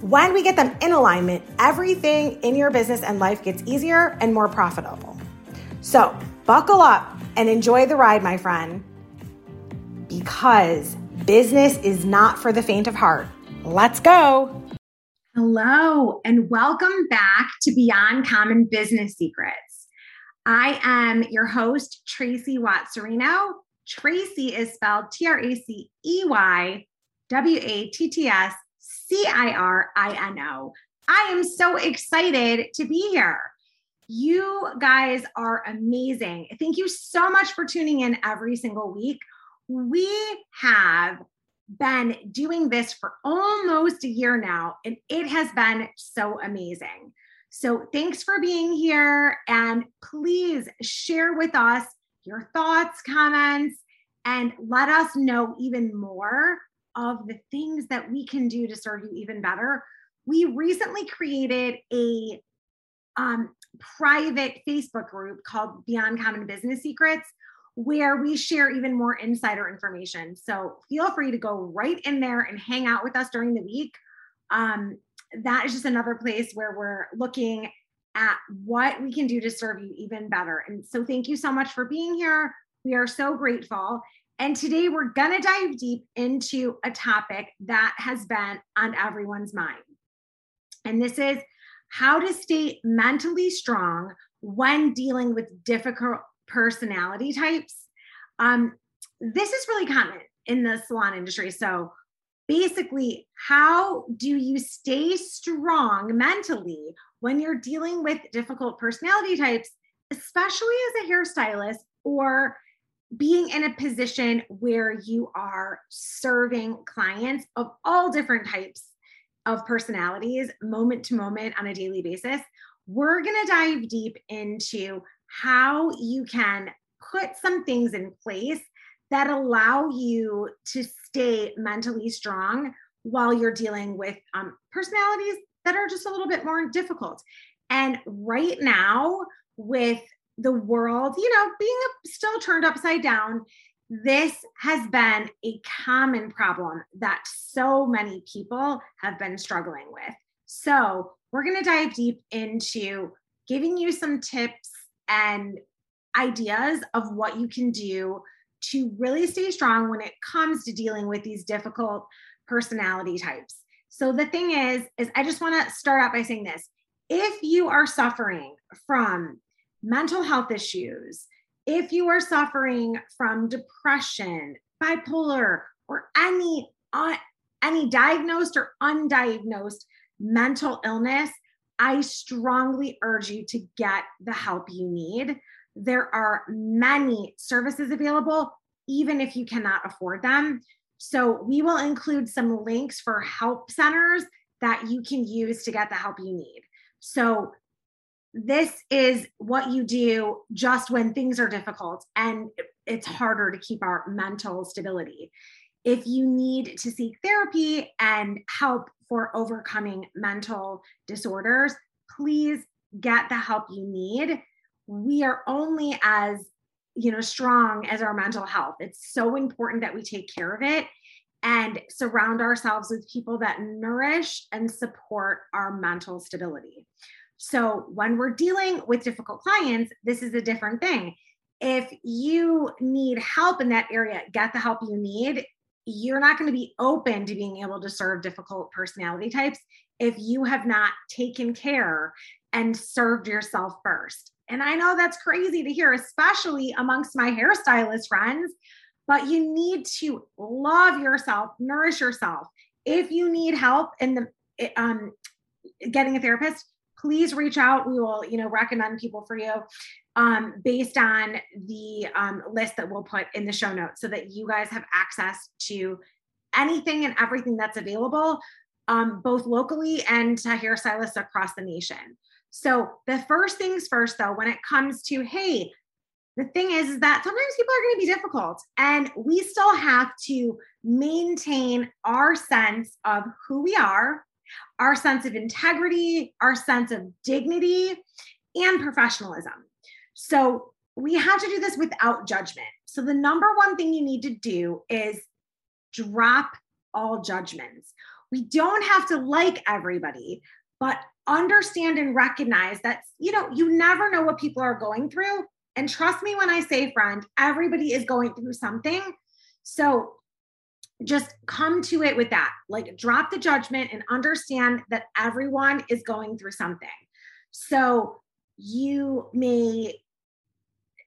when we get them in alignment, everything in your business and life gets easier and more profitable. So, buckle up and enjoy the ride, my friend, because business is not for the faint of heart. Let's go. Hello, and welcome back to Beyond Common Business Secrets. I am your host, Tracey Watts-Cirino. Tracey is spelled T R A C E Y W A T T S C I R I N O. I am so excited to be here. You guys are amazing. Thank you so much for tuning in every single week. We have been doing this for almost a year now, and it has been so amazing. So, thanks for being here. And please share with us your thoughts, comments, and let us know even more of the things that we can do to serve you even better, we recently created a um, private Facebook group called Beyond Common Business Secrets, where we share even more insider information. So feel free to go right in there and hang out with us during the week. Um, that is just another place where we're looking at what we can do to serve you even better. And so thank you so much for being here. We are so grateful. And today we're going to dive deep into a topic that has been on everyone's mind. And this is how to stay mentally strong when dealing with difficult personality types. Um, this is really common in the salon industry. So, basically, how do you stay strong mentally when you're dealing with difficult personality types, especially as a hairstylist or being in a position where you are serving clients of all different types of personalities, moment to moment on a daily basis, we're going to dive deep into how you can put some things in place that allow you to stay mentally strong while you're dealing with um, personalities that are just a little bit more difficult. And right now, with the world, you know, being still turned upside down, this has been a common problem that so many people have been struggling with. So, we're going to dive deep into giving you some tips and ideas of what you can do to really stay strong when it comes to dealing with these difficult personality types. So the thing is is I just want to start out by saying this. If you are suffering from mental health issues, if you are suffering from depression, bipolar, or any uh, any diagnosed or undiagnosed mental illness, I strongly urge you to get the help you need. There are many services available, even if you cannot afford them. So, we will include some links for help centers that you can use to get the help you need. So, this is what you do just when things are difficult and it's harder to keep our mental stability. If you need to seek therapy and help for overcoming mental disorders, please get the help you need. We are only as you know strong as our mental health. It's so important that we take care of it and surround ourselves with people that nourish and support our mental stability. So when we're dealing with difficult clients, this is a different thing. If you need help in that area, get the help you need. You're not going to be open to being able to serve difficult personality types if you have not taken care and served yourself first. And I know that's crazy to hear, especially amongst my hairstylist friends, but you need to love yourself, nourish yourself. If you need help in the um, getting a therapist, please reach out. We will, you know, recommend people for you um, based on the um, list that we'll put in the show notes so that you guys have access to anything and everything that's available, um, both locally and to hairstylists across the nation. So the first things first, though, when it comes to, hey, the thing is, is that sometimes people are going to be difficult and we still have to maintain our sense of who we are, our sense of integrity, our sense of dignity, and professionalism. So we have to do this without judgment. So the number one thing you need to do is drop all judgments. We don't have to like everybody, but understand and recognize that, you know, you never know what people are going through. And trust me when I say, friend, everybody is going through something. So just come to it with that. Like drop the judgment and understand that everyone is going through something. So you may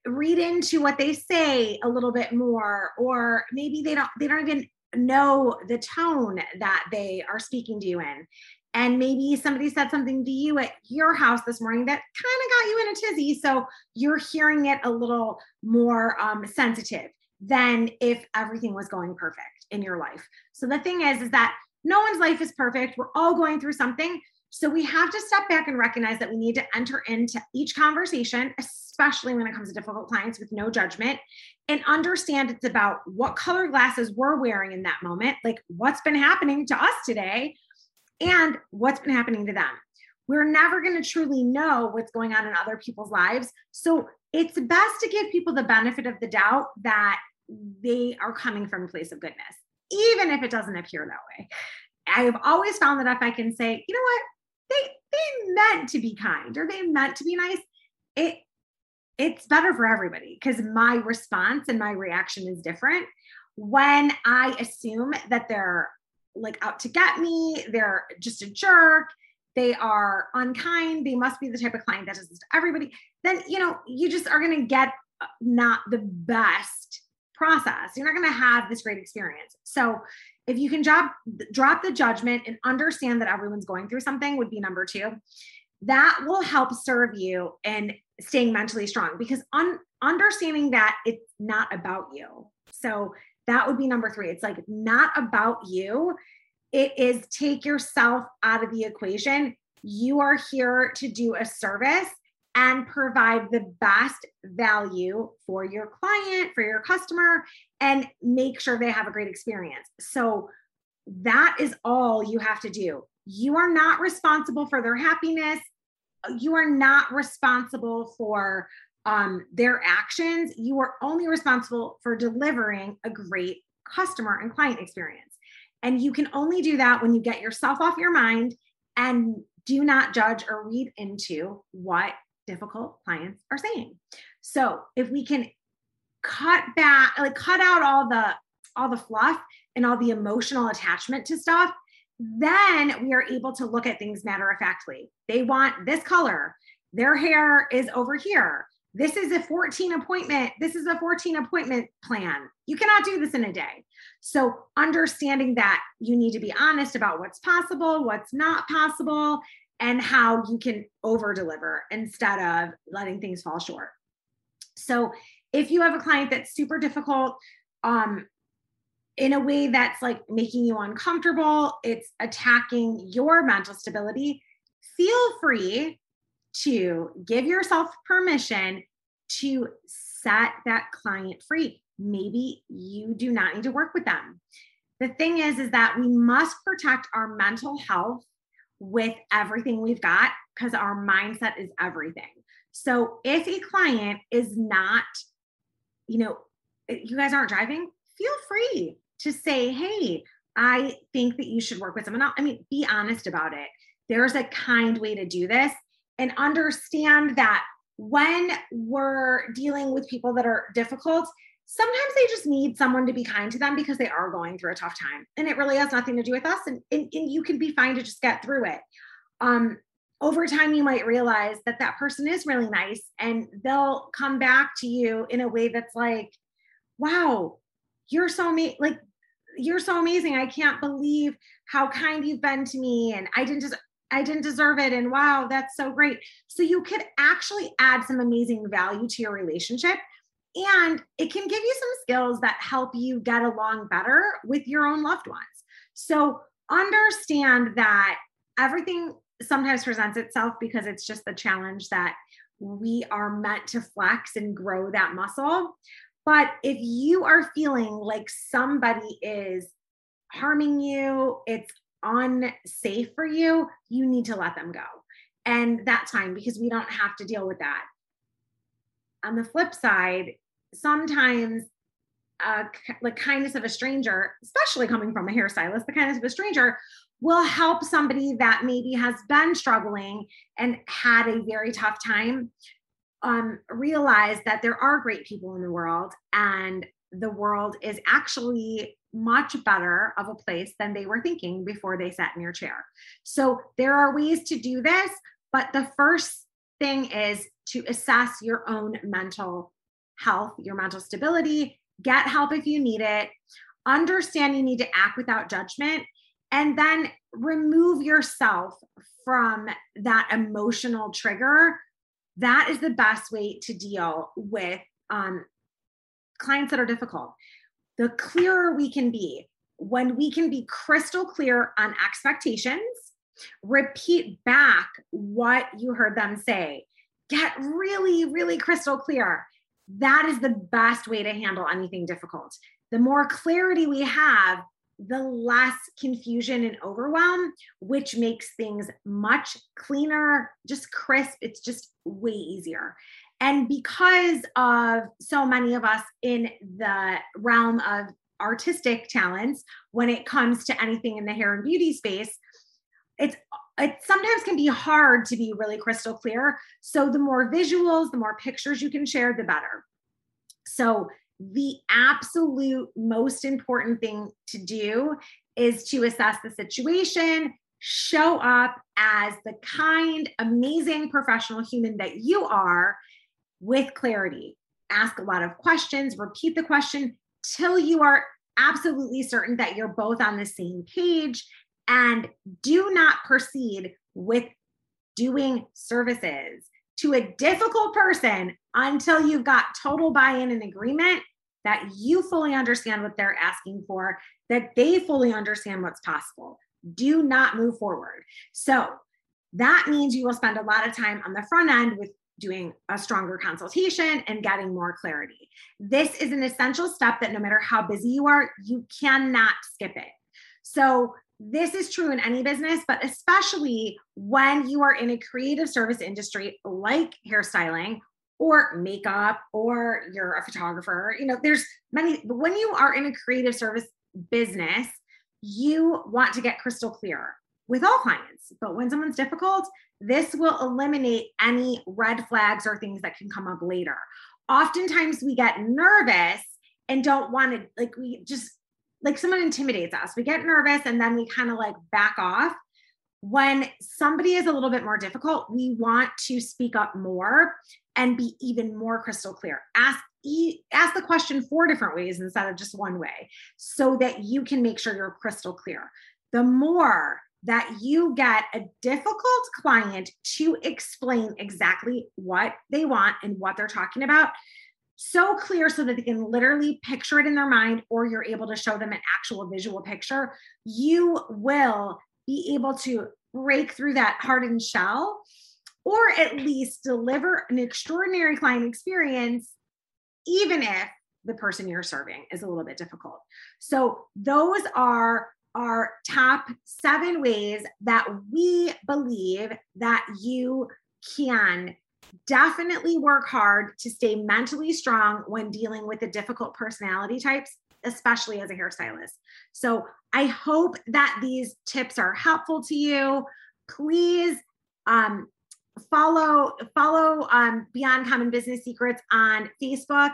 read into what they say a little bit more or maybe they don't they don't even know the tone that they are speaking to you in and maybe somebody said something to you at your house this morning that kind of got you in a tizzy so you're hearing it a little more um, sensitive than if everything was going perfect in your life so the thing is is that no one's life is perfect we're all going through something so we have to step back and recognize that we need to enter into each conversation, especially when it comes to difficult clients with no judgment, and understand it's about what color glasses we're wearing in that moment, like what's been happening to us today and what's been happening to them. We're never going to truly know what's going on in other people's lives. So it's best to give people the benefit of the doubt that they are coming from a place of goodness, even if it doesn't appear that way. I've always found that if I can say, you know what, they they meant to be kind or they meant to be nice it it's better for everybody because my response and my reaction is different when i assume that they're like out to get me they're just a jerk they are unkind they must be the type of client that does this to everybody then you know you just are going to get uh, not the best process. You're not going to have this great experience. So if you can drop drop the judgment and understand that everyone's going through something would be number two. That will help serve you in staying mentally strong because un- understanding that it's not about you. So that would be number three. It's like not about you. It is take yourself out of the equation. You are here to do a service and provide the best value for your client, for your customer, and make sure they have a great experience. So that is all you have to do. You are not responsible for their happiness. You are not responsible for um, their actions. You are only responsible for delivering a great customer and client experience. And you can only do that when you get yourself off your mind and do not judge or read into what difficult clients are saying. So if we can cut back, like cut out all the all the fluff and all the emotional attachment to stuff, then we are able to look at things matter of factly. They want this color. Their hair is over here. This is a 14 appointment. This is a 14 appointment plan. You cannot do this in a day. So, understanding that you need to be honest about what's possible, what's not possible, and how you can over deliver instead of letting things fall short. So if you have a client that's super difficult, um, in a way that's like making you uncomfortable, it's attacking your mental stability, feel free to give yourself permission to set that client free. Maybe you do not need to work with them. The thing is, is that we must protect our mental health with everything we've got because our mindset is everything. So if a client is not, you know, eh, you guys aren't driving, feel free to say, hey, I think that you should work with someone else. I mean, be honest about it. There's a kind way to do this and understand that when we're dealing with people that are difficult, sometimes they just need someone to be kind to them because they are going through a tough time and it really has nothing to do with us and, and, and you can be fine to just get through it. Um over time you might realize that that person is really nice and they'll come back to you in a way that's like wow you're so amazing like you're so amazing. I can't believe how kind you've been to me and i didn't just i didn't deserve it and wow that's so great. So you could actually add some amazing value to your relationship and it can give you some skills that help you get along better with your own loved ones so understand that everything sometimes presents itself because it's just the challenge that we are meant to flex and grow that muscle. But if you are feeling like somebody is harming you, it's unsafe for you, you need to let them go. And that's fine because we don't have to deal with that. On the flip side, sometimes uh, the kindness of a stranger, especially coming from a hairstylist, the kindness of a stranger will help somebody that maybe has been struggling and had a very tough time um, realize that there are great people in the world and the world is actually much better of a place than they were thinking before they sat in your chair. So there are ways to do this, but the first thing is to assess your own mental health, your mental stability, get help if you need it, understand you need to act without judgment, and then remove yourself from that emotional trigger. That is the best way to deal with um, clients that are difficult. The clearer we can be, when we can be crystal clear on expectations, repeat back what you heard them say, get really, really crystal clear that is the best way to handle anything difficult. The more clarity we have, the less confusion and overwhelm, which makes things much cleaner, just crisp. It's just way easier. And because of so many of us in the realm of artistic talents, when it comes to anything in the hair and beauty space, it's it sometimes can be hard to be really crystal clear. So the more visuals, the more pictures you can share, the better. So the absolute most important thing to do is to assess the situation, show up as the kind, amazing professional human that you are with clarity. Ask a lot of questions, repeat the question till you are absolutely certain that you're both on the same page and do not proceed with doing services to a difficult person until you've got total buy in and agreement that you fully understand what they're asking for, that they fully understand what's possible. Do not move forward. So that means you will spend a lot of time on the front end with doing a stronger consultation and getting more clarity. This is an essential step that no matter how busy you are, you cannot skip it. So this is true in any business, but especially when you are in a creative service industry like hairstyling or makeup or you're a photographer. You know, there's many, but when you are in a creative service business, you want to get crystal clear with all clients. But when someone's difficult, this will eliminate any red flags or things that can come up later. Oftentimes we get nervous and don't want to, like, we just like someone intimidates us. We get nervous and then we kind of like back off. When somebody is a little bit more difficult, we want to speak up more and be even more crystal clear. Ask ask the question four different ways instead of just one way so that you can make sure you're crystal clear. The more that you get a difficult client to explain exactly what they want and what they're talking about, so clear so that they can literally picture it in their mind or you're able to show them an actual visual picture, you will be able to break through that hardened shell or at least deliver an extraordinary client experience, even if the person you're serving is a little bit difficult. So, those are our top seven ways that we believe that you can definitely work hard to stay mentally strong when dealing with the difficult personality types, especially as a hairstylist. So I hope that these tips are helpful to you. Please um, follow follow um, Beyond Common Business Secrets on Facebook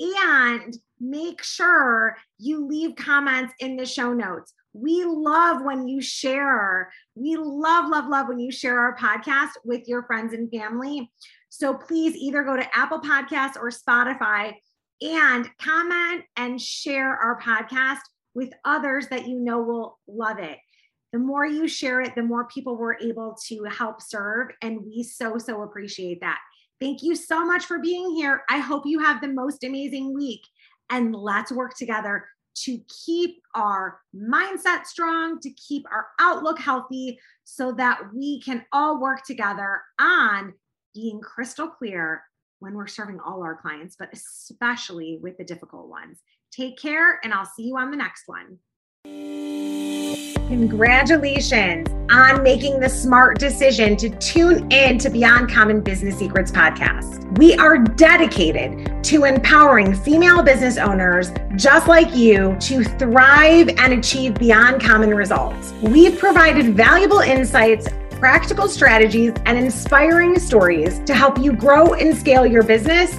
and make sure you leave comments in the show notes. We love when you share. We love, love, love when you share our podcast with your friends and family. So please either go to Apple Podcasts or Spotify and comment and share our podcast with others that you know will love it. The more you share it, the more people we're able to help serve. And we so, so appreciate that. Thank you so much for being here. I hope you have the most amazing week. And let's work together to keep our mindset strong, to keep our outlook healthy, so that we can all work together on being crystal clear when we're serving all our clients, but especially with the difficult ones. Take care, and I'll see you on the next one. Congratulations on making the smart decision to tune in to Beyond Common Business Secrets podcast. We are dedicated to empowering female business owners just like you to thrive and achieve beyond common results. We've provided valuable insights practical strategies, and inspiring stories to help you grow and scale your business